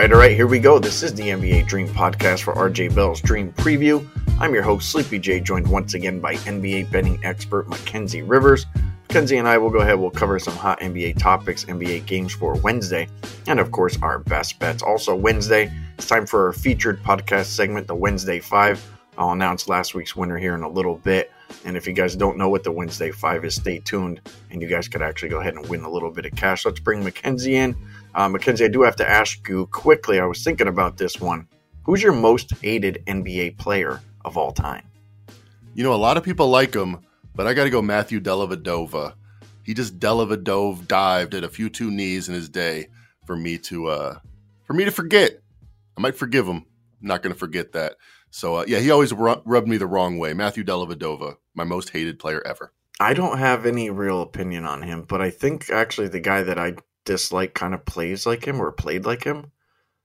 right, all right, here we go. This is the NBA Dream Podcast for RJ Bell's Dream Preview. I'm your host, Sleepy J, joined once again by NBA betting expert Mackenzie Rivers. Mackenzie and I will go ahead, we'll cover some hot NBA topics, NBA games for Wednesday, and of course, our best bets. Also, Wednesday, it's time for our featured podcast segment, the Wednesday Five. I'll announce last week's winner here in a little bit. And if you guys don't know what the Wednesday Five is, stay tuned, and you guys could actually go ahead and win a little bit of cash. Let's bring Mackenzie in. Uh, Mackenzie, I do have to ask you quickly. I was thinking about this one. Who's your most hated NBA player of all time? You know, a lot of people like him, but I got to go Matthew Dellavedova. He just Dellavedove dived at a few two knees in his day for me to uh for me to forget. I might forgive him. I'm not going to forget that. So uh, yeah, he always ru- rubbed me the wrong way. Matthew Dellavedova, my most hated player ever. I don't have any real opinion on him, but I think actually the guy that I dislike kind of plays like him or played like him.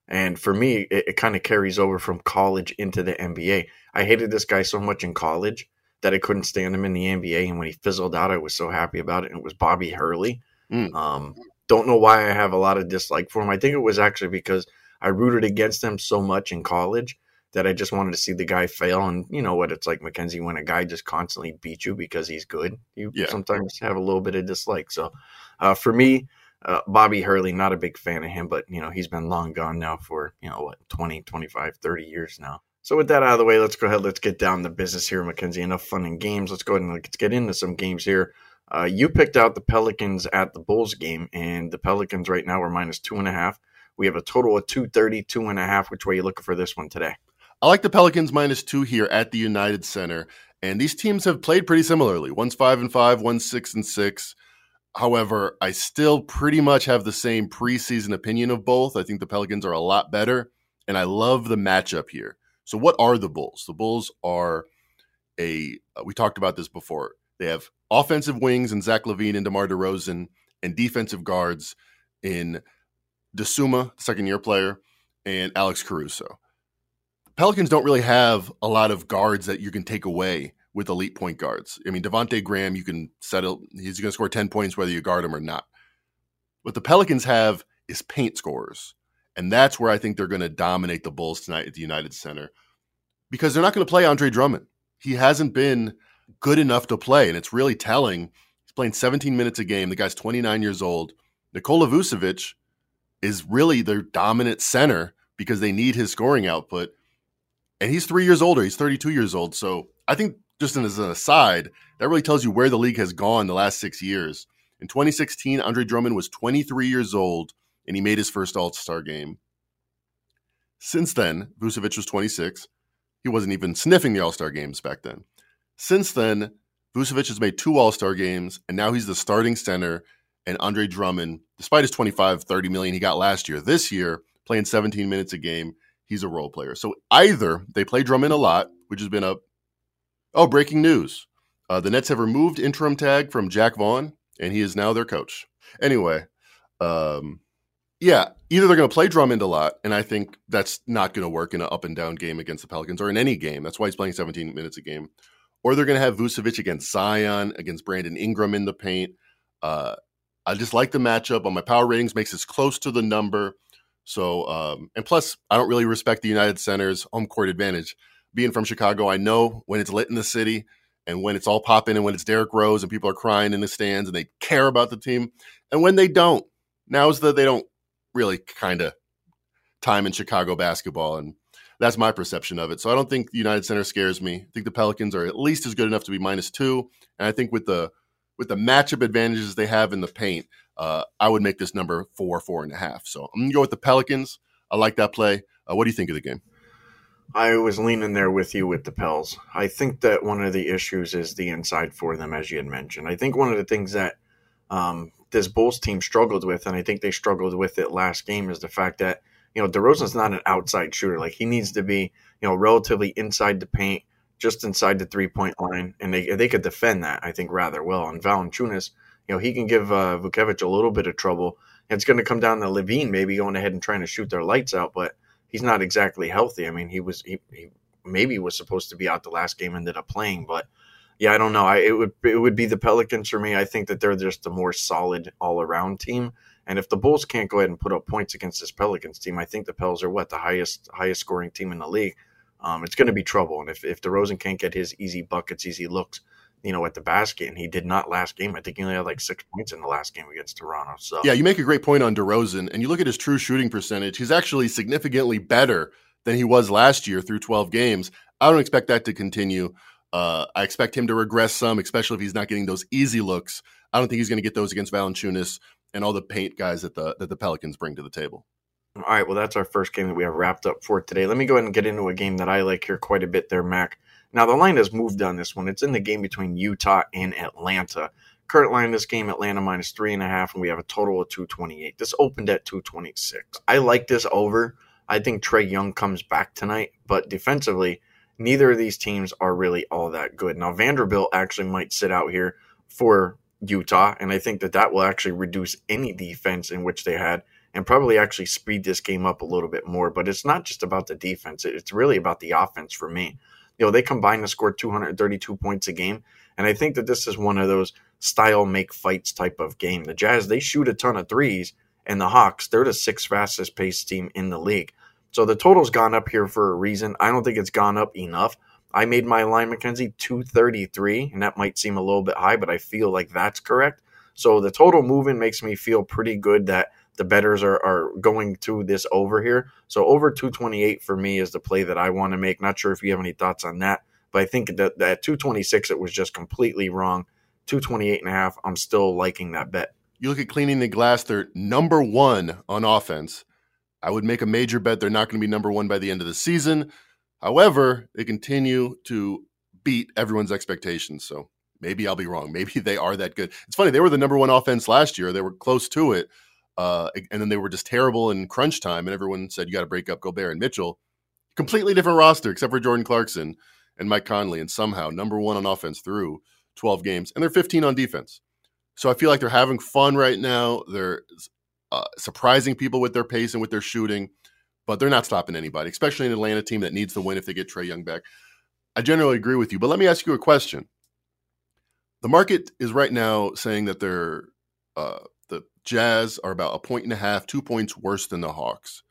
And for me, it, it kind of carries over from college into the NBA. I hated this guy so much in college that I couldn't stand him in the NBA. And when he fizzled out, I was so happy about it. And it was Bobby Hurley. Mm. Um, don't know why I have a lot of dislike for him. I think it was actually because I rooted against him so much in college that I just wanted to see the guy fail. And you know what it's like, Mackenzie, when a guy just constantly beats you because he's good, you yeah. sometimes have a little bit of dislike. So uh, for me, uh, Bobby Hurley, not a big fan of him, but you know, he's been long gone now for, you know, what, 20, 25, 30 years now. So with that out of the way, let's go ahead. Let's get down to business here, Mackenzie. Enough fun and games. Let's go ahead and let's get into some games here. Uh, you picked out the Pelicans at the Bulls game, and the Pelicans right now are minus two and a half. We have a total of 230, two and a half. Which way you looking for this one today? I like the Pelicans minus two here at the United Center. And these teams have played pretty similarly. One's five and five, one's six and six. However, I still pretty much have the same preseason opinion of both. I think the Pelicans are a lot better, and I love the matchup here. So, what are the Bulls? The Bulls are a, uh, we talked about this before. They have offensive wings in Zach LaVine and DeMar DeRozan, and defensive guards in Dosunmu, second year player, and Alex Caruso. Pelicans don't really have a lot of guards that you can take away with elite point guards. I mean, Devonte Graham, you can settle; he's going to score ten points whether you guard him or not. What the Pelicans have is paint scorers, and that's where I think they're going to dominate the Bulls tonight at the United Center because they're not going to play Andre Drummond. He hasn't been good enough to play, and it's really telling. He's playing 17 minutes a game. The guy's 29 years old. Nikola Vucevic is really their dominant center because they need his scoring output. And he's three years older. He's 32 years old. So I think just as an aside, that really tells you where the league has gone the last six years. In 2016, Andre Drummond was 23 years old and he made his first All Star game. Since then, Vucevic was 26. He wasn't even sniffing the All Star games back then. Since then, Vucevic has made two All Star games, and now he's the starting center. And Andre Drummond, despite his 25, 30 million he got last year, this year, playing 17 minutes a game, he's a role player. So either they play Drummond a lot, which has been a Oh, breaking news. Uh, the Nets have removed interim tag from Jacque Vaughn, and he is now their coach. Anyway, um, yeah, either they're going to play Drummond a lot, and I think that's not going to work in an up and down game against the Pelicans or in any game. That's why he's playing 17 minutes a game. Or they're going to have Vucevic against Zion, against Brandon Ingram in the paint. Uh, I just like the matchup on my power ratings, makes us close to the number. So, um, and plus, I don't really respect the United Center's home court advantage being from Chicago, I know when it's lit in the city and when it's all popping and when it's Derrick Rose and people are crying in the stands and they care about the team. And when they don't, now's the they don't really kind of time in Chicago basketball. And that's my perception of it. So I don't think the United Center scares me. I think the Pelicans are at least as good enough to be minus two. And I think with the with the matchup advantages they have in the paint, uh, I would make this number four, four and a half. So I'm gonna go with the Pelicans. I like that play. Uh, what do you think of the game? I was leaning there with you with the Pels. I think that one of the issues is the inside for them, as you had mentioned. I think one of the things that um, this Bulls team struggled with, and I think they struggled with it last game, is the fact that you know DeRozan's not an outside shooter. Like he needs to be, you know, relatively inside the paint, just inside the three point line, and they they could defend that I think rather well. And Valanciunas, you know, he can give uh, Vucevic a little bit of trouble. It's going to come down to LaVine maybe going ahead and trying to shoot their lights out, but he's not exactly healthy. I mean, he was he, he maybe was supposed to be out the last game, ended up playing, but yeah, I don't know. I it would it would be the Pelicans for me. I think that they're just a more solid all around team, And if the Bulls can't go ahead and put up points against this Pelicans team, I think the Pels are what the highest highest scoring team in the league. Um, it's going to be trouble. And if if DeRozan can't get his easy buckets, easy looks, you know, at the basket, and he did not last game. I think he only had like six points in the last game against Toronto. So yeah, you make a great point on DeRozan, and you look at his true shooting percentage. He's actually significantly better than he was last year through 12 games. I don't expect that to continue. Uh, I expect him to regress some, especially if he's not getting those easy looks. I don't think he's going to get those against Valanciunas and all the paint guys that the that the Pelicans bring to the table. All right, well, that's our first game that we have wrapped up for today. Let me go ahead and get into a game that I like here quite a bit there, Mac. Now, the line has moved on this one. It's in the game between Utah and Atlanta. Current line in this game, Atlanta minus three and a half, and we have a total of 228. This opened at 226. I like this over. I think Trae Young comes back tonight, but defensively, neither of these teams are really all that good. Now, Vanderbilt actually might sit out here for Utah, and I think that that will actually reduce any defense in which they had and probably actually speed this game up a little bit more. But it's not just about the defense, it's really about the offense for me. You know, they combine to score 232 points a game, and I think that this is one of those style make fights type of game. The Jazz, they shoot a ton of threes, and the Hawks, they're the sixth fastest paced team in the league. So the total's gone up here for a reason. I don't think it's gone up enough. I made my line, McKenzie, 233, and that might seem a little bit high, but I feel like that's correct. So the total movement makes me feel pretty good that the betters are, are going to this over here. So over 228 for me is the play that I want to make. Not sure if you have any thoughts on that, but I think that, that 226 it was just completely wrong. 228 and a half, I'm still liking that bet. You look at cleaning the glass, they're number one on offense. I would make a major bet they're not going to be number one by the end of the season. However, they continue to beat everyone's expectations. So maybe I'll be wrong. Maybe they are that good. It's funny, they were the number one offense last year. They were close to it. Uh, and then they were just terrible in crunch time, and everyone said, You got to break up Gobert and Mitchell. Completely different roster, except for Jordan Clarkson and Mike Conley, and somehow number one on offense through 12 games, and they're 15 on defense. So I feel like they're having fun right now. They're uh, surprising people with their pace and with their shooting, but they're not stopping anybody, especially an Atlanta team that needs to win if they get Trae Young back. I generally agree with you, but let me ask you a question. The market is right now saying that they're uh, the Jazz are about a point and a half, two points worse than the Hawks.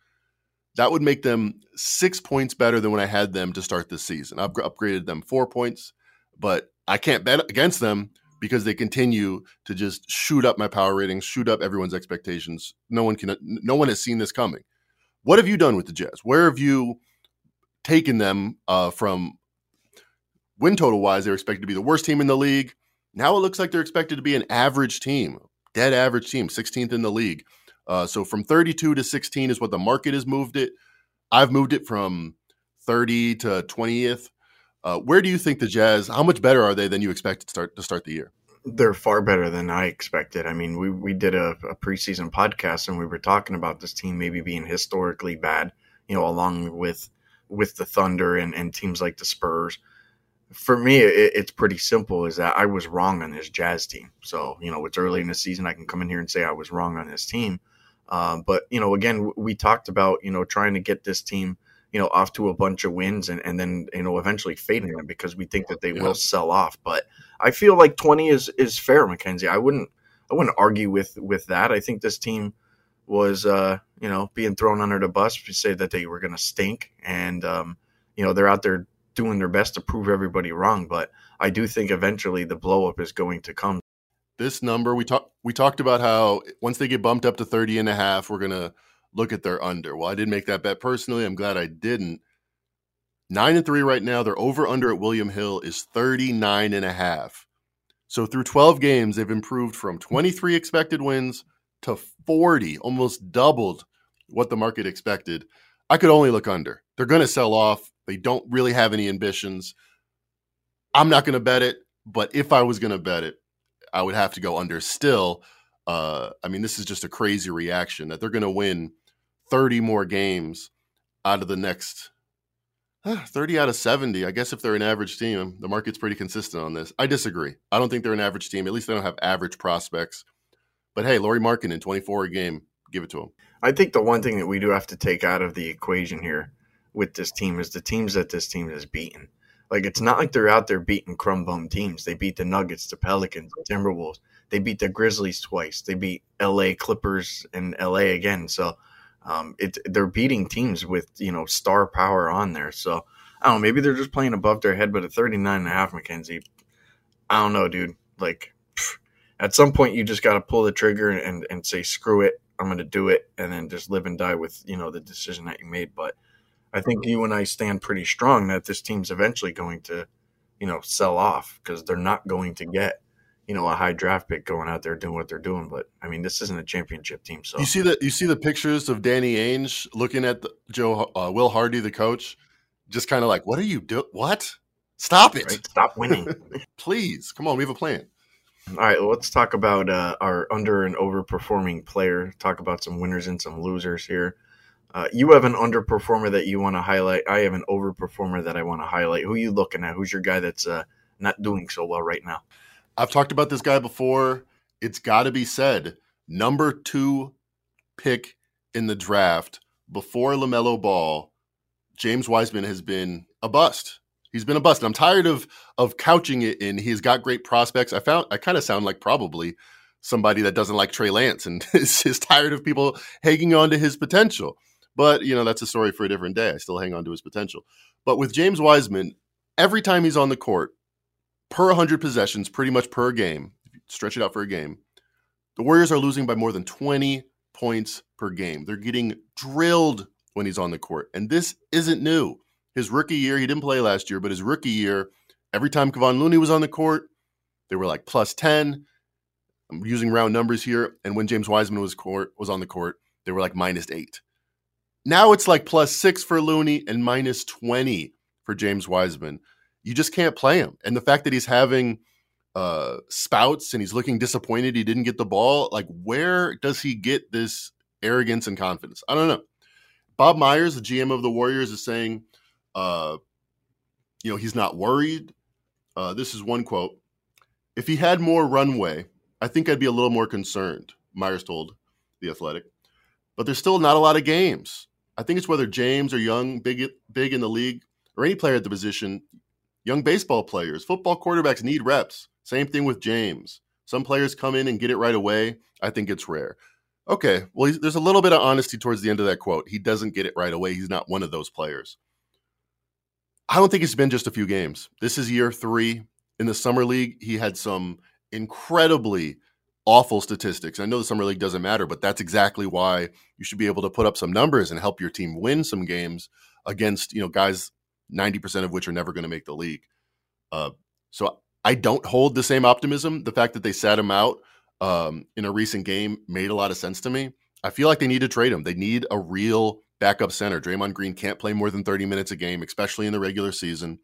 That would make them six points better than when I had them to start the season. I've upgraded them four points, but I can't bet against them because they continue to just shoot up my power ratings, shoot up everyone's expectations. No one can no one has seen this coming. What have you done with the Jazz? Where have you taken them uh, from win total wise? They're expected to be the worst team in the league. Now it looks like they're expected to be an average team, dead average team, 16th in the league. Uh, so from 32 to 16 is what the market has moved it. I've moved it from 30 to 20th. Uh, where do you think the Jazz? How much better are they than you expected to start to start the year? They're far better than I expected. I mean, we we did a, a preseason podcast and we were talking about this team maybe being historically bad, you know, along with with the Thunder and, and teams like the Spurs. For me, it, it's pretty simple. Is that I was wrong on this Jazz team. So you know, it's early in the season. I can come in here and say I was wrong on this team. Um, but you know, again, we talked about you know trying to get this team you know, off to a bunch of wins and, and then, you know, eventually fading them because we think that they yeah. will sell off. But I feel like 20 is, is fair, Mackenzie. I wouldn't, I wouldn't argue with, with that. I think this team was, uh, you know, being thrown under the bus to say that they were going to stink. And, um, you know, they're out there doing their best to prove everybody wrong. But I do think eventually the blow up is going to come. This number we talked we talked about how once they get bumped up to 30 and a half, we're gonna look at their under. Well, I didn't make that bet personally. I'm glad I didn't. Nine and three right now. Their over under at William Hill is 39 and a half. So through 12 games, they've improved from 23 expected wins to 40, almost doubled what the market expected. I could only look under. They're going to sell off. They don't really have any ambitions. I'm not going to bet it, but if I was going to bet it, I would have to go under still. Uh, I mean, this is just a crazy reaction that they're going to win 30 more games out of the next uh, 30 out of 70. I guess if they're an average team, the market's pretty consistent on this. I disagree. I don't think they're an average team. At least they don't have average prospects. But hey, Lauri Markkanen in 24 a game. Give it to him. I think the one thing that we do have to take out of the equation here with this team is the teams that this team has beaten. Like it's not like they're out there beating crumb bum teams. They beat the Nuggets, the Pelicans, the Timberwolves. They beat the Grizzlies twice. They beat L.A. Clippers and L.A. again. So um, it they're beating teams with you know star power on there. So I don't know. Maybe they're just playing above their head. But at 39 and a half, Mackenzie, I don't know, dude. Like pff, at some point, you just got to pull the trigger and and say screw it. I'm going to do it, and then just live and die with you know the decision that you made. But I think you and I stand pretty strong that this team's eventually going to, you know, sell off because they're not going to get, you know, a high draft pick going out there doing what they're doing. But I mean, this isn't a championship team. So you see the you see the pictures of Danny Ainge looking at the, Joe uh, Will Hardy, the coach, just kind of like, "What are you doing? What? Stop it! Right? Stop winning, please! Come on, we have a plan." All right, well, let's talk about uh, our under and overperforming player. Talk about some winners and some losers here. Uh, you have an underperformer that you want to highlight. I have an overperformer that I want to highlight. Who are you looking at? Who's your guy that's uh, not doing so well right now? I've talked about this guy before. It's got to be said. Number two pick in the draft before LaMelo Ball, James Wiseman has been a bust. He's been a bust. And I'm tired of of couching it in he's got great prospects. I found I kind of sound like probably somebody that doesn't like Trey Lance and is, is tired of people hanging on to his potential. But, you know, that's a story for a different day. I still hang on to his potential. But with James Wiseman, every time he's on the court, per 100 possessions, pretty much per game, stretch it out for a game, the Warriors are losing by more than 20 points per game. They're getting drilled when he's on the court. And this isn't new. His rookie year, he didn't play last year, but his rookie year, every time Kevon Looney was on the court, they were like plus 10. I'm using round numbers here. And when James Wiseman was court was on the court, they were like minus eight. Now it's like plus six for Looney and minus 20 for James Wiseman. You just can't play him. And the fact that he's having uh, spouts and he's looking disappointed he didn't get the ball, like, where does he get this arrogance and confidence? I don't know. Bob Myers, the GM of the Warriors, is saying, uh, you know, he's not worried. Uh, this is one quote. If he had more runway, I think I'd be a little more concerned, Myers told The Athletic. But there's still not a lot of games. I think it's whether James or Young, big big in the league, or any player at the position. Young baseball players, football quarterbacks need reps. Same thing with James. Some players come in and get it right away. I think it's rare. Okay, well, there's a little bit of honesty towards the end of that quote. He doesn't get it right away. He's not one of those players. I don't think it's been just a few games. This is year three. In the summer league, he had some incredibly awful statistics. I know the summer league doesn't matter, but that's exactly why you should be able to put up some numbers and help your team win some games against you know guys 90% of which are never going to make the league. Uh, so I don't hold the same optimism. The fact that they sat him out um, in a recent game made a lot of sense to me. I feel like they need to trade him. They need a real backup center. Draymond Green can't play more than 30 minutes a game, especially in the regular season.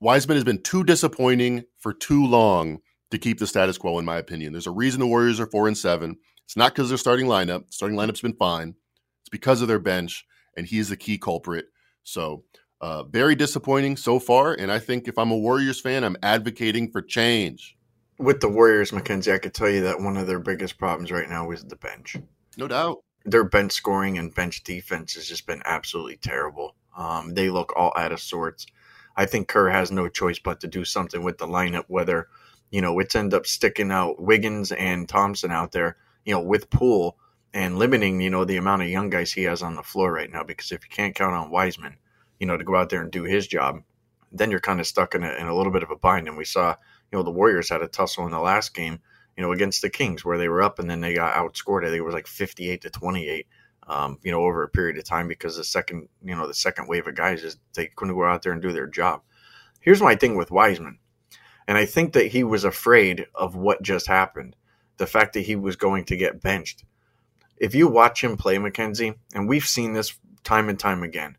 Wiseman has been too disappointing for too long to keep the status quo, in my opinion. There's a reason the Warriors are four and seven. It's not because their starting lineup. Starting lineup's been fine. It's because of their bench, and he is the key culprit. So, uh, very disappointing so far. And I think if I'm a Warriors fan, I'm advocating for change. With the Warriors, Mackenzie, I could tell you that one of their biggest problems right now is the bench. No doubt. Their bench scoring and bench defense has just been absolutely terrible. Um, they look all out of sorts. I think Kerr has no choice but to do something with the lineup, whether – you know, it's end up sticking out Wiggins and Thompson out there, you know, with Poole and limiting, you know, the amount of young guys he has on the floor right now. Because if you can't count on Wiseman, you know, to go out there and do his job, then you're kind of stuck in a, in a little bit of a bind. And we saw, you know, the Warriors had a tussle in the last game, you know, against the Kings where they were up and then they got outscored. I think it was like 58 to 28. Um, you know, over a period of time because the second, you know, the second wave of guys just they couldn't go out there and do their job. Here's my thing with Wiseman. And I think that he was afraid of what just happened the fact that he was going to get benched. If you watch him play, Mackenzie, and we've seen this time and time again,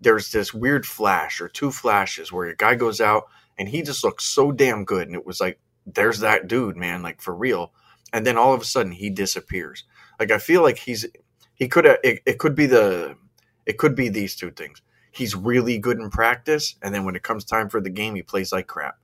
there's this weird flash or two flashes where a guy goes out and he just looks so damn good. And it was like, there's that dude, man, like for real. And then all of a sudden he disappears. Like I feel like he's, he could it, it could be the, it could be these two things. He's really good in practice. And then when it comes time for the game, he plays like crap.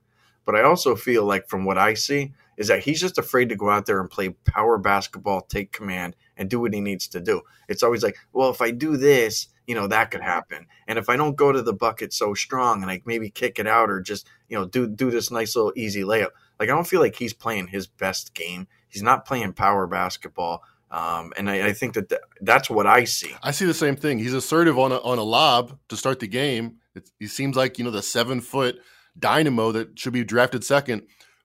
But I also feel like, from what I see, is that he's just afraid to go out there and play power basketball, take command, and do what he needs to do. It's always like, well, if I do this, you know, that could happen. And if I don't go to the bucket so strong and like maybe kick it out or just, you know, do do this nice little easy layup, Like I don't feel like he's playing his best game. He's not playing power basketball. Um, and I, I, think that th- that's what I see. I see the same thing. He's assertive on a, on a lob to start the game. It's, he seems like you know the seven foot dynamo that should be drafted second.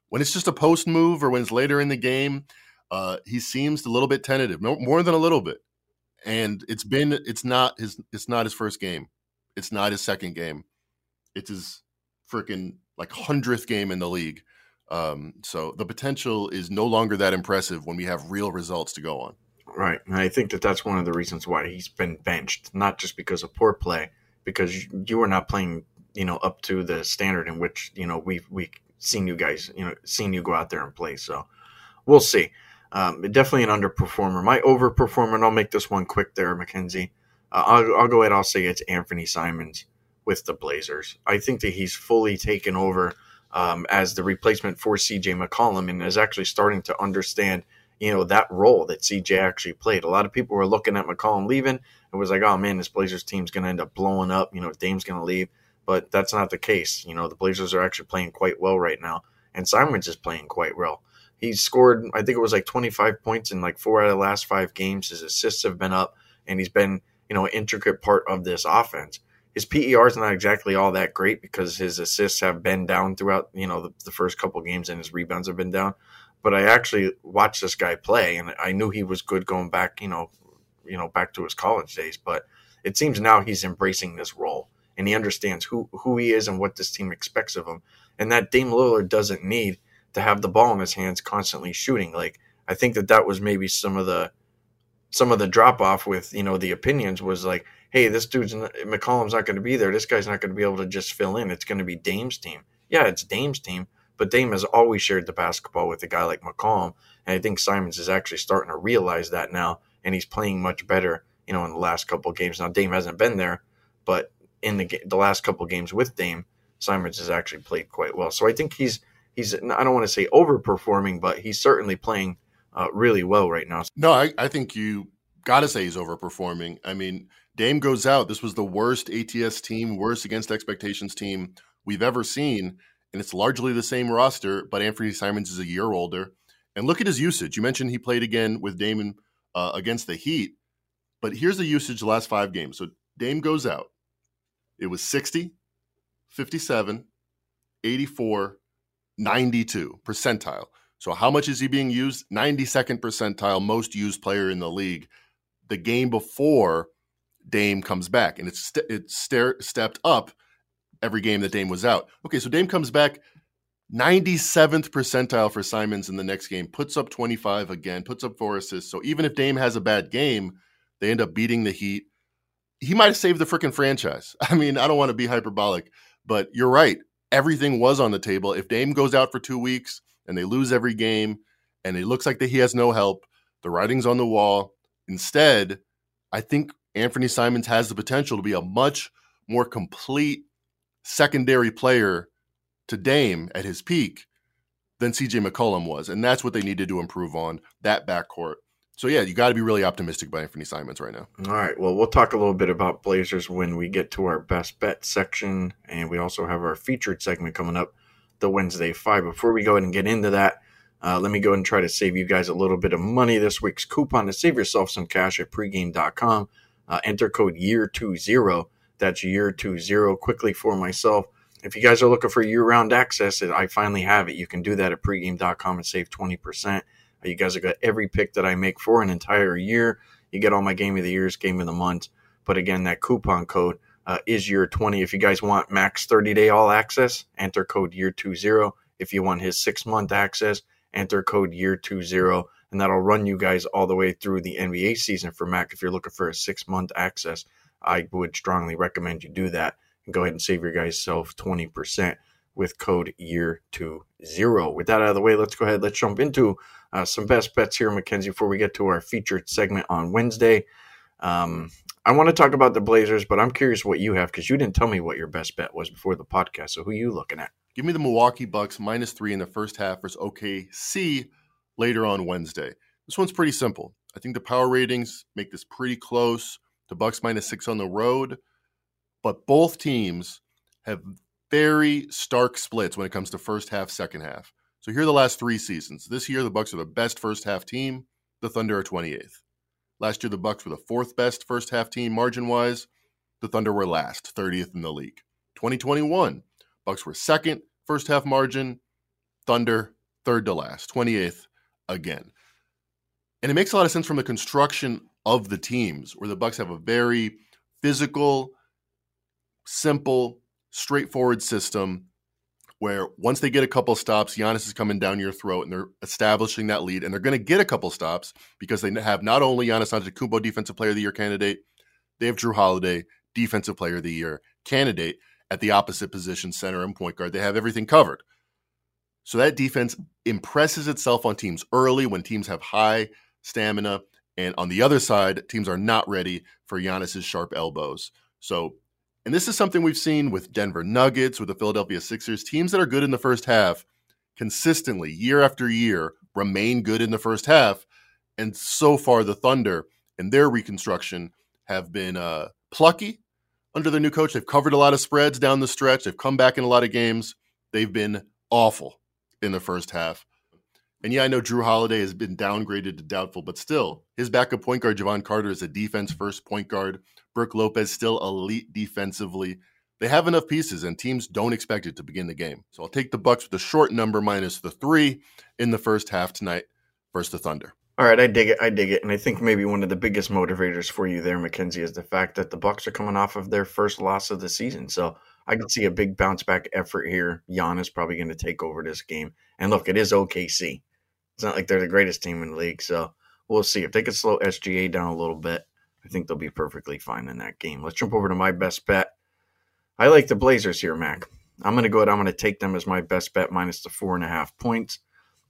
When it's just a post move or when it's later in the game, uh, he seems a little bit tentative, more than a little bit. And it's been it's not his it's not his first game. It's not his second game. It's his freaking like hundredth game in the league. Um, so the potential is no longer that impressive when we have real results to go on. Right, and I think that that's one of the reasons why he's been benched, not just because of poor play, because you were not playing, you know, up to the standard in which you know we've we seen you guys, you know, seen you go out there and play. So we'll see. Um, definitely an underperformer. My overperformer, and I'll make this one quick there, Mackenzie. Uh, I'll, I'll go ahead. I'll say it's Anthony Simons with the Blazers. I think that he's fully taken over um, as the replacement for CJ McCollum and is actually starting to understand, you know, that role that CJ actually played. A lot of people were looking at McCollum leaving and was like, oh man, this Blazers team's going to end up blowing up. You know, Dame's going to leave. But that's not the case. You know, the Blazers are actually playing quite well right now. And Simons is playing quite well. He scored, I think it was like 25 points in like four out of the last five games. His assists have been up, and he's been, you know, an intricate part of this offense his PER is not exactly all that great because his assists have been down throughout, you know, the, the first couple games and his rebounds have been down. But I actually watched this guy play and I knew he was good going back, you know, you know, back to his college days. But it seems now he's embracing this role and he understands who, who he is and what this team expects of him. And that Dame Lillard doesn't need to have the ball in his hands constantly shooting. Like I think that that was maybe some of the some of the drop off with you know the opinions was like hey, this dude's McCollum's not going to be there. This guy's not going to be able to just fill in. It's going to be Dame's team. Yeah, it's Dame's team, but Dame has always shared the basketball with a guy like McCollum, and I think Simons is actually starting to realize that now, and he's playing much better. You know, in the last couple games. Now Dame hasn't been there, but in the the last couple games with Dame, Simons has actually played quite well. So I think he's he's I don't want to say overperforming, but he's certainly playing uh, really well right now. No, I, I think you got to say he's overperforming. I mean, Dame goes out. This was the worst ATS team, worst against expectations team we've ever seen. And it's largely the same roster, but Anthony Simons is a year older. And look at his usage. You mentioned he played again with Damon uh, against the Heat, but here's the usage the last five games. So Dame goes out. It was 60, 57, 84, 92 percentile. So how much is he being used? 92nd percentile, most used player in the league. The game before Dame comes back, and it's st- stepped up every game that Dame was out. Okay, so Dame comes back, 97th percentile for Simons in the next game, puts up 25 again, puts up four assists. So even if Dame has a bad game, they end up beating the Heat. He might have saved the freaking franchise. I mean, I don't want to be hyperbolic, but you're right. Everything was on the table. If Dame goes out for two weeks and they lose every game, and it looks like that he has no help, the writing's on the wall. Instead, I think Anthony Simons has the potential to be a much more complete secondary player to Dame at his peak than CJ McCollum was. And that's what they needed to improve on that backcourt. So, yeah, you got to be really optimistic by Anthony Simons right now. All right. Well, we'll talk a little bit about Blazers when we get to our best bet section. And we also have our featured segment coming up the Wednesday five. Before we go ahead and get into that, uh, let me go ahead and try to save you guys a little bit of money this week's coupon to save yourself some cash at pregame.com uh, enter code year two zero. That's year two zero. Quickly for myself. If you guys are looking for year round access, I finally have it. You can do that at pregame.com and save 20%. You guys have got every pick that I make for an entire year. You get all my game of the years, game of the month. But again, that coupon code uh, is year 20. If you guys want max 30 day all access, enter code year 20. If you want his six month access, enter code year 20 and that'll run you guys all the way through the NBA season for Mac. If you're looking for a six month access, I would strongly recommend you do that and go ahead and save your guys self 20% with code year two zero. With that out of the way, let's go ahead. Let's jump into uh, some best bets here, Mackenzie, before we get to our featured segment on Wednesday. Um, I want to talk about the Blazers, but I'm curious what you have because you didn't tell me what your best bet was before the podcast. So who are you looking at? Give me the Milwaukee Bucks minus three in the first half versus OKC later on Wednesday. This one's pretty simple. I think the power ratings make this pretty close to Bucks minus six on the road, but both teams have very stark splits when it comes to first half, second half. So here are the last three seasons. This year, the Bucks are the best first half team. The Thunder are 28th. Last year, the Bucks were the fourth best first half team margin wise. The Thunder were last, 30th in the league. 2021, Bucks were second first half margin. Thunder third to last, 28th again. And it makes a lot of sense from the construction of the teams, where the Bucks have a very physical, simple, straightforward system where once they get a couple stops, Giannis is coming down your throat and they're establishing that lead. And they're going to get a couple stops because they have not only Giannis Antetokounmpo, Defensive Player of the Year candidate, they have Jrue Holiday, Defensive Player of the Year candidate at the opposite position, center and point guard. They have everything covered. So that defense impresses itself on teams early when teams have high stamina. And on the other side, teams are not ready for Giannis's sharp elbows. So and this is something we've seen with Denver Nuggets, with the Philadelphia Sixers, teams that are good in the first half consistently, year after year, remain good in the first half. And so far, the Thunder and their reconstruction have been uh, plucky under their new coach. They've covered a lot of spreads down the stretch. They've come back in a lot of games. They've been awful in the first half. And yeah, I know Jrue Holiday has been downgraded to doubtful, but still, his backup point guard, Jevon Carter, is a defense first point guard. Brook Lopez still elite defensively. They have enough pieces, and teams don't expect it to begin the game. So I'll take the Bucks with a short number minus the three in the first half tonight versus the Thunder. All right, I dig it. I dig it, and I think maybe one of the biggest motivators for you there, Mackenzie, is the fact that the Bucks are coming off of their first loss of the season. So I can see a big bounce back effort here. Giannis probably going to take over this game. And look, it is OKC. It's not like they're the greatest team in the league, so we'll see if they can slow SGA down a little bit. I think they'll be perfectly fine in that game. Let's jump over to my best bet. I like the Blazers here, Mac. I'm going to go ahead. I'm going to take them as my best bet minus the four and a half points.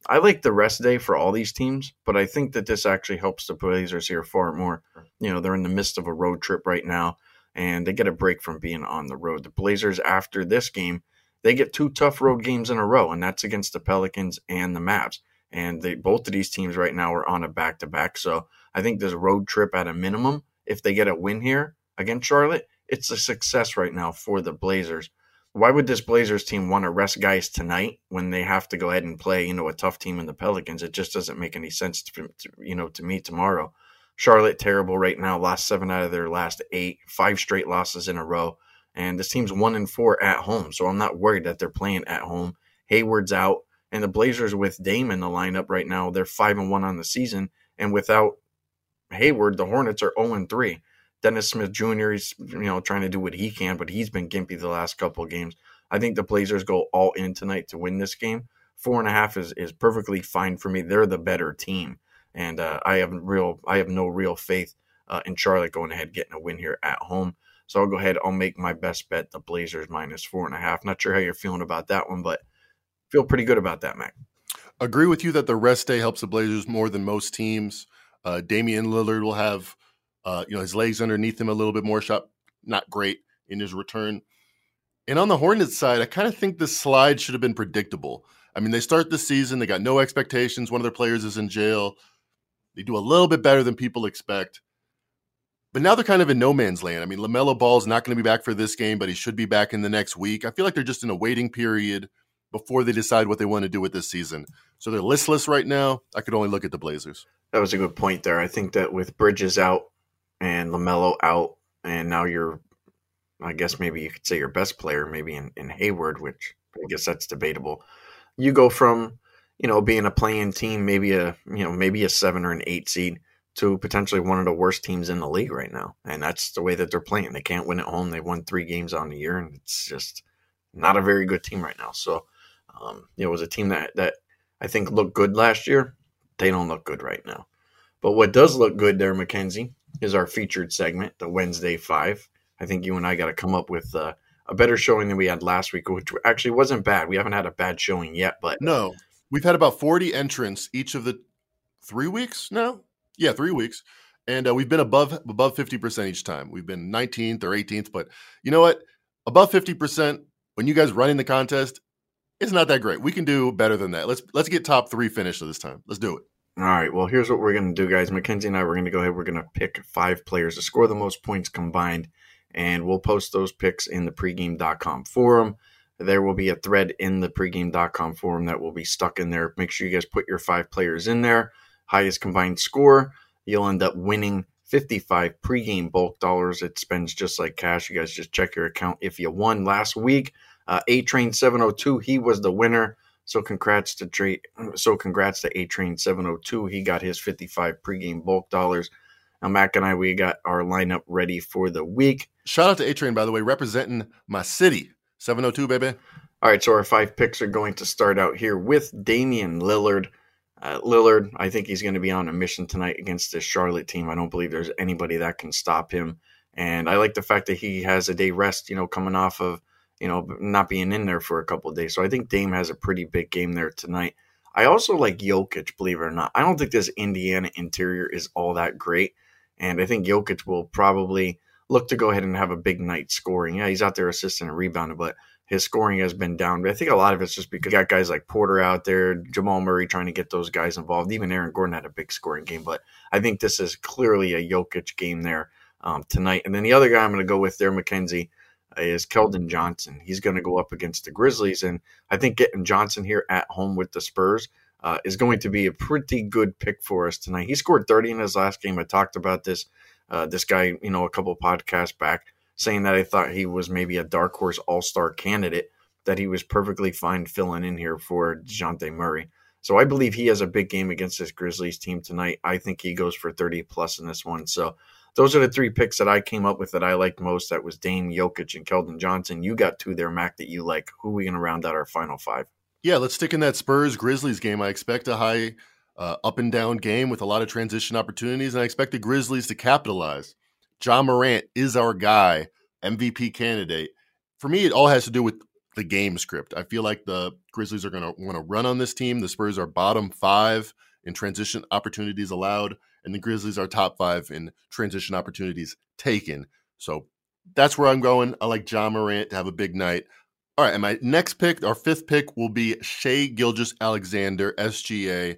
I like the rest day for all these teams, but I think that this actually helps the Blazers here far more. You know, they're in the midst of a road trip right now, and they get a break from being on the road. The Blazers, after this game, they get two tough road games in a row, and that's against the Pelicans and the Mavs. And they both of these teams right now are on a back to back. So I think this road trip at a minimum, if they get a win here against Charlotte, it's a success right now for the Blazers. Why would this Blazers team want to rest guys tonight when they have to go ahead and play, you know, a tough team in the Pelicans? It just doesn't make any sense to, to you know, to me tomorrow. Charlotte terrible right now, lost seven out of their last eight, five straight losses in a row. And this team's one and four at home. So I'm not worried that they're playing at home. Hayward's out. And the Blazers with Dame in the lineup right now, they're five and one on the season. And without Hayward, the Hornets are 0 and 3. Dennis Smith Jr. is you know trying to do what he can, but he's been gimpy the last couple of games. I think the Blazers go all in tonight to win this game. Four and a half is, is perfectly fine for me. They're the better team, and uh, I have real I have no real faith uh, in Charlotte going ahead getting a win here at home. So I'll go ahead. I'll make my best bet the Blazers minus four and a half. Not sure how you're feeling about that one, but feel pretty good about that, Mac. Agree with you that the rest day helps the Blazers more than most teams. Uh, Damian Lillard will have, uh, you know, his legs underneath him a little bit more. Shot not great in his return. And on the Hornets side, I kind of think this slide should have been predictable. I mean, they start the season, they got no expectations. One of their players is in jail. They do a little bit better than people expect. But now they're kind of in no man's land. I mean, LaMelo Ball is not going to be back for this game, but he should be back in the next week. I feel like they're just in a waiting period before they decide what they want to do with this season. So they're listless right now. I could only look at the Blazers. That was a good point there. I think that with Bridges out and LaMelo out, and now you're, I guess maybe you could say your best player, maybe in, in Hayward, which I guess that's debatable. You go from, you know, being a playing team, maybe a, you know, maybe a seven or an eight seed to potentially one of the worst teams in the league right now. And that's the way that they're playing. They can't win at home. They won three games on the year, and it's just not a very good team right now. So, um, it was a team that, that I think looked good last year. They don't look good right now. But what does look good there, Mackenzie, is our featured segment, the Wednesday Five. I think you and I got to come up with uh, a better showing than we had last week, which actually wasn't bad. We haven't had a bad showing yet, but no, we've had about forty entrants each of the three weeks now. Yeah, three weeks, and uh, we've been above above fifty percent each time. We've been nineteenth or eighteenth, but you know what? Above fifty percent when you guys running the contest it's not that great. We can do better than that. Let's let's get top three finished this time. Let's do it. All right. Well, here's what we're going to do, guys. Mackenzie and I, we're going to go ahead. We're going to pick five players to score the most points combined, and we'll post those picks in the pregame.com forum. there will be a thread in the pregame.com forum that will be stuck in there. Make sure you guys put your five players in there. Highest combined score, you'll end up winning 55 pregame bulk dollars. It spends just like cash. You guys just check your account if you won last week. Uh, A Train 702, he was the winner. So congrats to Tra- so congrats to A Train 702. He got his 55 pregame bulk dollars. Now Mac and I we got our lineup ready for the week. Shout out to A Train by the way, representing my city. 702 baby. All right, so our five picks are going to start out here with Damian Lillard. Uh, Lillard, I think he's going to be on a mission tonight against this Charlotte team. I don't believe there's anybody that can stop him. And I like the fact that he has a day rest, you know, coming off of, you know, not being in there for a couple of days. So I think Dame has a pretty big game there tonight. I also like Jokic, believe it or not. I don't think this Indiana interior is all that great. And I think Jokic will probably look to go ahead and have a big night scoring. Yeah, he's out there assisting and rebounding, but his scoring has been down. But I think a lot of it's just because you got guys like Porter out there, Jamal Murray trying to get those guys involved. Even Aaron Gordon had a big scoring game, but I think this is clearly a Jokic game there um, tonight. And then the other guy I'm going to go with there, McKenzie, is Keldon Johnson. He's going to go up against the Grizzlies, and I think getting Johnson here at home with the Spurs. Uh, is going to be a pretty good pick for us tonight. He scored 30 in his last game. I talked about this uh, this guy, you know, a couple podcasts back saying that I thought he was maybe a dark horse all star candidate, that he was perfectly fine filling in here for DeJounte Murray. So I believe he has a big game against this Grizzlies team tonight. I think he goes for 30 plus in this one. So those are the three picks that I came up with that I liked most. That was Dame, Jokic, and Keldon Johnson. You got two there, Mac, that you like. Who are we going to round out our final five? Yeah, let's stick in that Spurs Grizzlies game. I expect a high uh, up and down game with a lot of transition opportunities, and I expect the Grizzlies to capitalize. Ja Morant is our guy MVP candidate. For me, it all has to do with the game script. I feel like the Grizzlies are going to want to run on this team. The Spurs are bottom five in transition opportunities allowed, and the Grizzlies are top five in transition opportunities taken. So that's where I'm going. I like John Morant to have a big night. All right, and my next pick, our fifth pick, will be Shai Gilgeous-Alexander, SGA.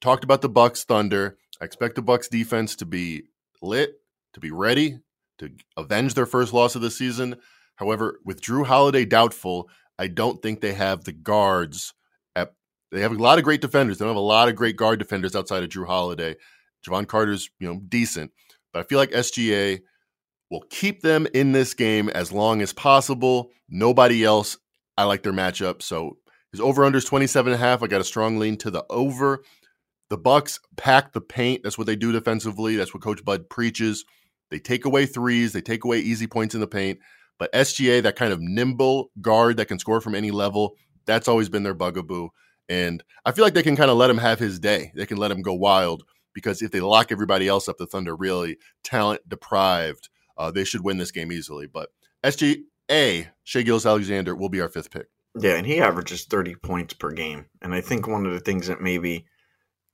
Talked about the Bucks Thunder. I expect the Bucks defense to be lit, to be ready, to avenge their first loss of the season. However, with Jrue Holiday doubtful, I don't think they have the guards. At, they have a lot of great defenders. They don't have a lot of great guard defenders outside of Jrue Holiday. Jevon Carter's, you know, decent, but I feel like SGA will keep them in this game as long as possible. Nobody else. I like their matchup. So his over under is 27 and a half. I got a strong lean to the over. The Bucks pack the paint. That's what they do defensively. That's what Coach Bud preaches. They take away threes, they take away easy points in the paint. But SGA, that kind of nimble guard that can score from any level, that's always been their bugaboo. And I feel like they can kind of let him have his day. They can let him go wild because if they lock everybody else up, the Thunder really talent deprived. Uh, they should win this game easily. But SGA, Shai Gilgeous-Alexander, will be our fifth pick. Yeah, and he averages 30 points per game. And I think one of the things that maybe –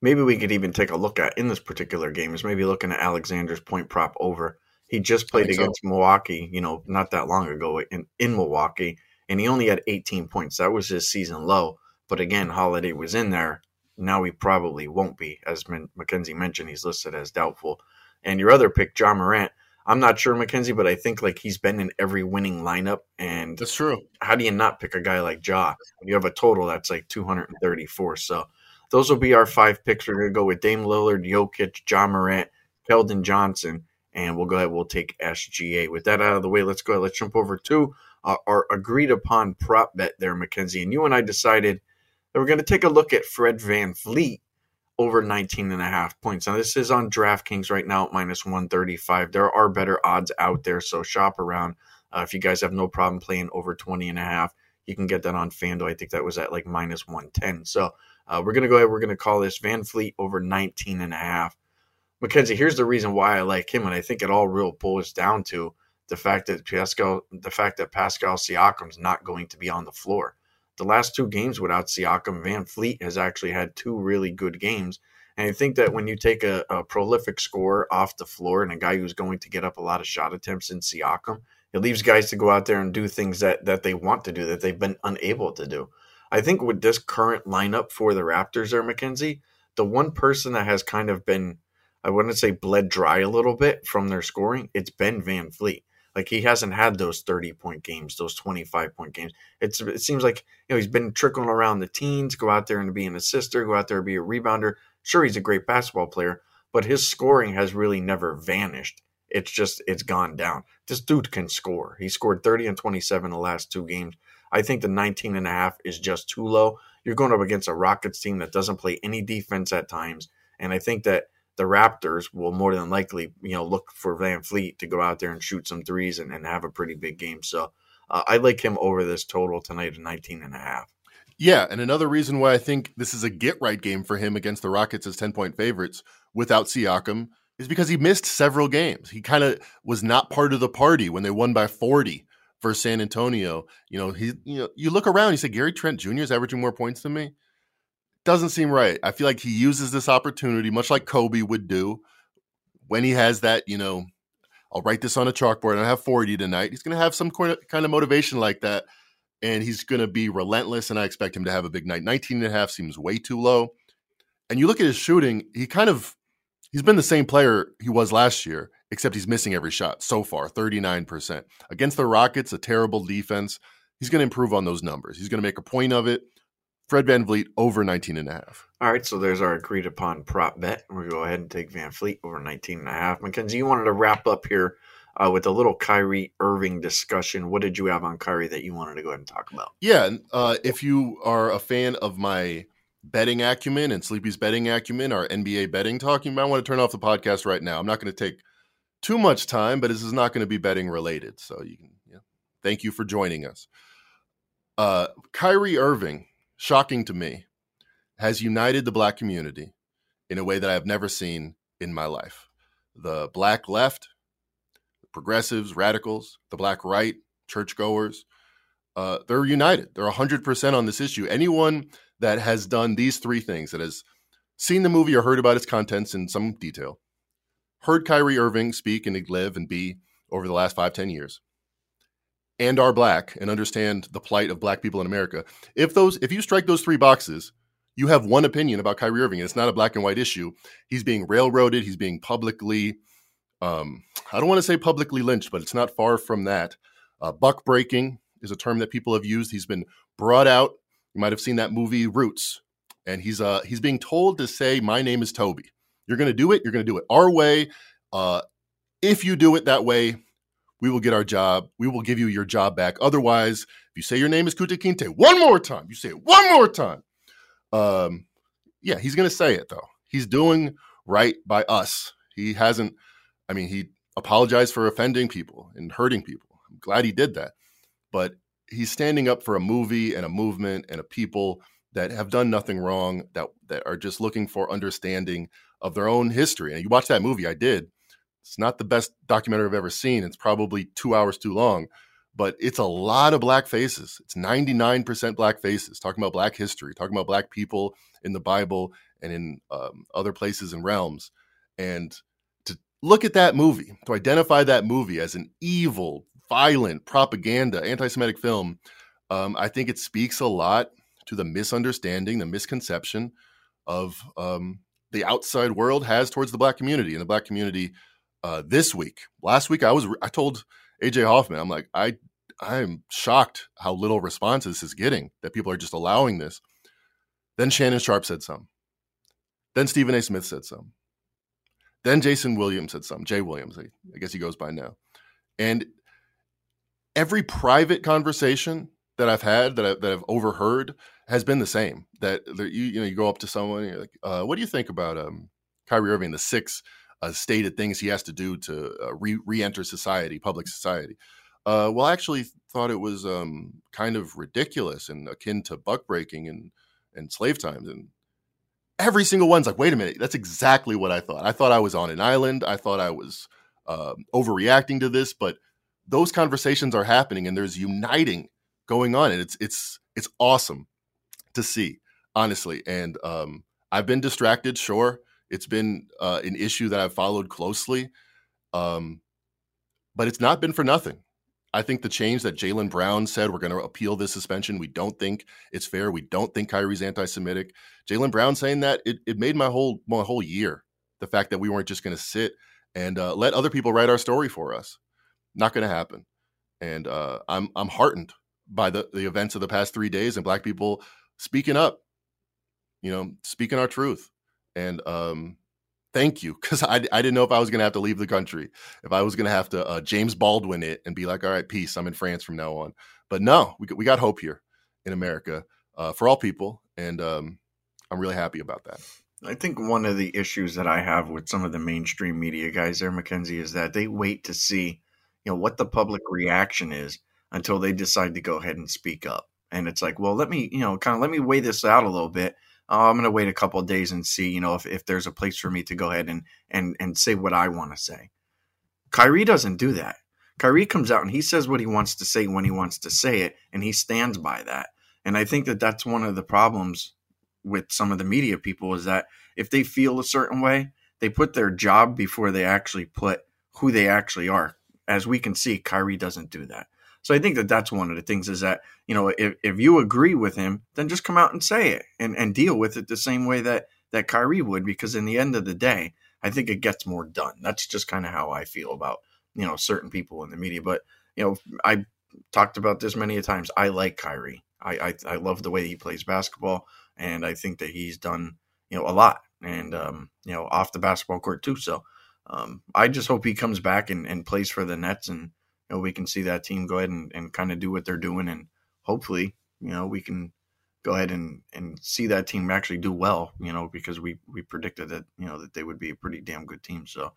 maybe we could even take a look at in this particular game is maybe looking at Alexander's point prop over. He just played against so. Milwaukee, you know, not that long ago in, in Milwaukee, and he only had 18 points. That was his season low. But again, Holiday was in there. Now he probably won't be. As Mackenzie mentioned, he's listed as doubtful. And your other pick, Ja Morant, I'm not sure, Mackenzie, but I think like he's been in every winning lineup. And that's true. How do you not pick a guy like Ja when you have a total that's like 234? So those will be our five picks. We're going to go with Dame Lillard, Jokic, John Morant, Keldon Johnson, and we'll go ahead. We'll take SGA. With that out of the way, let's go. Ahead, let's jump over to uh, our agreed upon prop bet there, Mackenzie. And you and I decided that we're going to take a look at Fred Van VanVleet over 19 and a half points. Now, this is on DraftKings right now at minus 135. There are better odds out there, so shop around. Uh, if you guys have no problem playing over 20 and a half, you can get that on FanDuel. I think that was at like minus 110. So uh, we're going to go ahead. We're going to call this VanVleet over 19 and a half. Mackenzie, here's the reason why I like him, and I think it all real boils down to the fact that Pascal, the fact that Pascal Siakam's not going to be on the floor. The last two games without Siakam, VanVleet has actually had two really good games. And I think that when you take a, a prolific scorer off the floor and a guy who's going to get up a lot of shot attempts in Siakam, it leaves guys to go out there and do things that that they want to do that they've been unable to do. I think with this current lineup for the Raptors there, McKenzie, the one person that has kind of been, I wouldn't say bled dry a little bit from their scoring, it's Ben VanVleet. Like he hasn't had those 30 point games, those 25 point games. It's it seems like you know he's been trickling around the teens, go out there and be an assister, go out there and be a rebounder. Sure, he's a great basketball player, but his scoring has really never vanished. It's just it's gone down. This dude can score. He scored 30 and 27 the last two games. I think the 19 and a half is just too low. You're going up against a Rockets team that doesn't play any defense at times, and I think that the Raptors will more than likely, you know, look for VanVleet to go out there and shoot some threes and, and have a pretty big game. So uh, I like him over this total tonight at 19 and a half. Yeah, and another reason why I think this is a get right game for him against the Rockets as 10 point favorites without Siakam is because he missed several games. He kind of was not part of the party when they won by 40 for San Antonio. You know, he you know, you look around, you say Gary Trent Jr. is averaging more points than me doesn't seem right. I feel like he uses this opportunity, much like Kobe would do, when he has that, you know, I'll write this on a chalkboard I have 40 tonight. He's going to have some kind of motivation like that. And he's going to be relentless. And I expect him to have a big night. 19 and a half seems way too low. And you look at his shooting, he kind of, he's been the same player he was last year, except he's missing every shot so far 39%. Against the Rockets, a terrible defense. He's going to improve on those numbers. He's going to make a point of it. Fred VanVleet over 19 and a half. All right, so there's our agreed upon prop bet. We'll go ahead and take Van VanVleet over 19 and a half. Mackenzie, you wanted to wrap up here uh, with a little Kyrie Irving discussion. What did you have on Kyrie that you wanted to go ahead and talk about? Yeah, uh, if you are a fan of my betting acumen and Sleepy's betting acumen, our NBA betting talk, you might want to turn off the podcast right now. I'm not going to take too much time, but this is not going to be betting related. So you can, yeah. Thank you for joining us. Uh, Kyrie Irving shocking to me, has united the black community in a way that I have never seen in my life. The black left, progressives, radicals, the black right, churchgoers, uh, they're united. They're 100% on this issue. Anyone that has done these three things, that has seen the movie or heard about its contents in some detail, heard Kyrie Irving speak and live and be over the last five, ten years, and are black and understand the plight of black people in America, if those if you strike those three boxes, you have one opinion about Kyrie Irving. And it's not a black and white issue. He's being railroaded. He's being publicly, um, I don't want to say publicly lynched, but it's not far from that. Uh, buck breaking is a term that people have used. He's been brought out. You might have seen that movie Roots, and he's uh, he's being told to say, "My name is Toby." You're going to do it. You're going to do it our way. Uh, if you do it that way, we will get our job. We will give you your job back. Otherwise, if you say your name is Kunta Kinte one more time, you say it one more time. Um, yeah, he's going to say it though. He's doing right by us. He hasn't, I mean, he apologized for offending people and hurting people. I'm glad he did that. But he's standing up for a movie and a movement and a people that have done nothing wrong, that that are just looking for understanding of their own history. And you watch that movie, I did. It's not the best documentary I've ever seen. It's probably two hours too long, but it's a lot of black faces. It's 99% black faces talking about black history, talking about black people in the Bible and in um, other places and realms. And to look at that movie, to identify that movie as an evil, violent, propaganda, anti Semitic film, um, I think it speaks a lot to the misunderstanding, the misconception of um, the outside world has towards the black community. And the black community uh, this week. Last week, I was I told AJ Hoffman, I'm like, I I'm shocked how little response this is getting. That people are just allowing this. Then Shannon Sharpe said some. Then Stephen A. Smith said some. Then Jason Williams said some. Jay Williams, I, I guess he goes by now. And every private conversation that I've had that, I, that I've overheard has been the same. That, that you you know you go up to someone, you're like, uh, "What do you think about um, Kyrie Irving, the six uh, stated things he has to do to uh, re enter society, public society. Uh, well, I actually thought it was um, kind of ridiculous and akin to buck breaking and, and slave times. And every single one's like, wait a minute, that's exactly what I thought. I thought I was on an island. I thought I was uh, overreacting to this, but those conversations are happening and there's uniting going on. And it's, it's, it's awesome to see, honestly. And um, I've been distracted, sure. It's been uh, an issue that I've followed closely, um, but it's not been for nothing. I think the change that Jaylen Brown said, we're going to appeal this suspension. We don't think it's fair. We don't think Kyrie's anti-Semitic. Jaylen Brown saying that it, it made my whole my whole year. The fact that we weren't just going to sit and uh, let other people write our story for us. Not going to happen. And uh, I'm I'm heartened by the the events of the past three days and black people speaking up, you know, speaking our truth. And um, thank you, because I I didn't know if I was going to have to leave the country, if I was going to have to uh, James Baldwin it and be like, all right, peace, I'm in France from now on. But no, we we got hope here in America uh, for all people, and um, I'm really happy about that. I think one of the issues that I have with some of the mainstream media guys there, Mackenzie, is that they wait to see, you know, what the public reaction is until they decide to go ahead and speak up. And it's like, well, let me, you know, kind of let me weigh this out a little bit. Uh, I'm going to wait a couple days and see, you know, if, if there's a place for me to go ahead and and and say what I want to say. Kyrie doesn't do that. Kyrie comes out and he says what he wants to say when he wants to say it, and he stands by that. And I think that that's one of the problems with some of the media people is that if they feel a certain way, they put their job before they actually put who they actually are. As we can see, Kyrie doesn't do that. So I think that that's one of the things is that, you know, if, if you agree with him, then just come out and say it and, and deal with it the same way that, that Kyrie would, because in the end of the day, I think it gets more done. That's just kind of how I feel about, you know, certain people in the media. But, you know, I talked about this many a times. I like Kyrie. I, I, I love the way he plays basketball and I think that he's done you know a lot, and um, you know off the basketball court too. So um, I just hope he comes back and, and plays for the Nets, and you know we can see that team go ahead and, and kind of do what they're doing, and hopefully you know we can go ahead and, and see that team actually do well, you know, because we we predicted that you know that they would be a pretty damn good team. So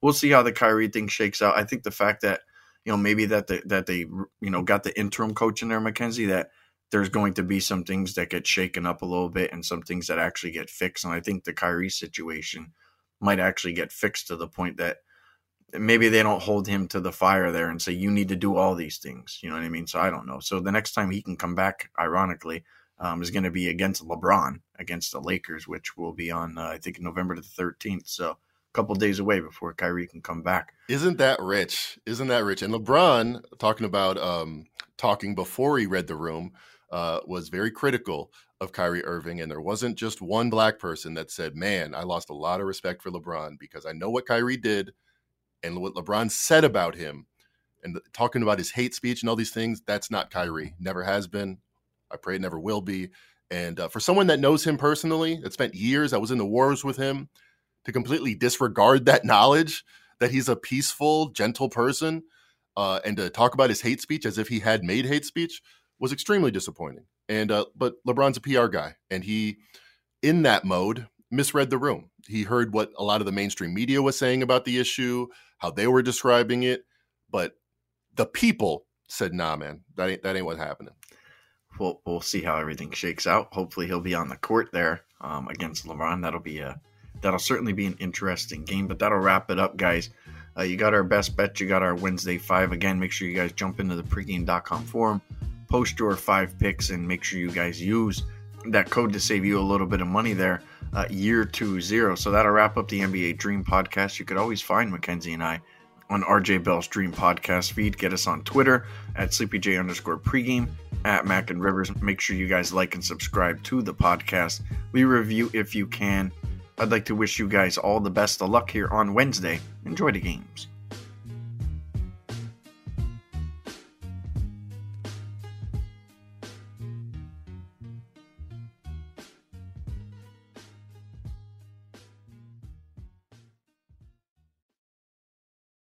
we'll see how the Kyrie thing shakes out. I think the fact that you know maybe that they, that they you know got the interim coach in there, Mackenzie, that there's going to be some things that get shaken up a little bit and some things that actually get fixed. And I think the Kyrie situation might actually get fixed to the point that maybe they don't hold him to the fire there and say, you need to do all these things. You know what I mean? So I don't know. So the next time he can come back, ironically, um, is going to be against LeBron, against the Lakers, which will be on, uh, I think, November the 13th. So a couple days away before Kyrie can come back. Isn't that rich? Isn't that rich? And LeBron, talking about um, talking before he read the room, uh, was very critical of Kyrie Irving, and there wasn't just one black person that said, "Man, I lost a lot of respect for LeBron because I know what Kyrie did and what LeBron said about him, and talking about his hate speech and all these things. That's not Kyrie. Never has been. I pray it never will be. And uh, for someone that knows him personally, that spent years, that was in the wars with him, to completely disregard that knowledge that he's a peaceful, gentle person, uh, and to talk about his hate speech as if he had made hate speech was extremely disappointing. And uh, but LeBron's a PR guy, and he, in that mode, misread the room. He heard what a lot of the mainstream media was saying about the issue, how they were describing it, but the people said, "Nah, man, that ain't that ain't what's happening." We'll we'll see how everything shakes out. Hopefully, he'll be on the court there um, against LeBron. That'll be a that'll certainly be an interesting game. But that'll wrap it up, guys. Uh, you got our best bet. You got our Wednesday five again. Make sure you guys jump into the pregame.com forum post your five picks and make sure you guys use that code to save you a little bit of money there. Uh, year two zero. So that'll wrap up the NBA Dream podcast. You could always find Mackenzie and I on RJ Bell's Dream podcast feed. Get us on Twitter at SleepyJ underscore pregame at Mac and Rivers. Make sure you guys like and subscribe to the podcast. We review if you can. I'd like to wish you guys all the best of luck here on Wednesday. Enjoy the games.